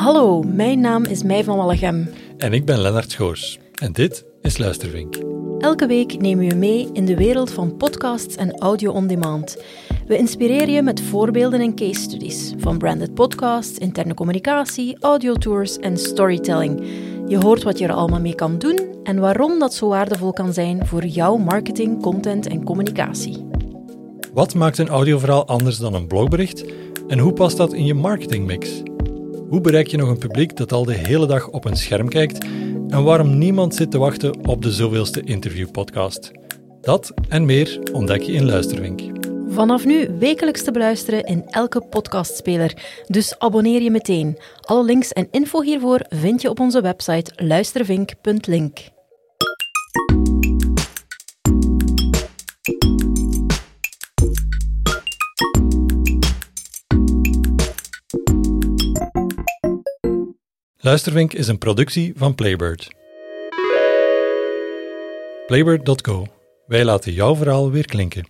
Hallo, mijn naam is Mij van Wallegem. En ik ben Lennart Schoors. En dit is Luistervink. Elke week nemen we je mee in de wereld van podcasts en audio on demand. We inspireren je met voorbeelden en case studies van branded podcasts, interne communicatie, audiotours en storytelling. Je hoort wat je er allemaal mee kan doen en waarom dat zo waardevol kan zijn voor jouw marketing, content en communicatie. Wat maakt een audioverhaal anders dan een blogbericht en hoe past dat in je marketingmix? Hoe bereik je nog een publiek dat al de hele dag op een scherm kijkt en waarom niemand zit te wachten op de zoveelste interviewpodcast? Dat en meer ontdek je in Luisterwink. Vanaf nu wekelijks te beluisteren in elke podcastspeler. Dus abonneer je meteen. Alle links en info hiervoor vind je op onze website luistervink.link. Luisterwink is een productie van Playbird. Playbird.co. Wij laten jouw verhaal weer klinken.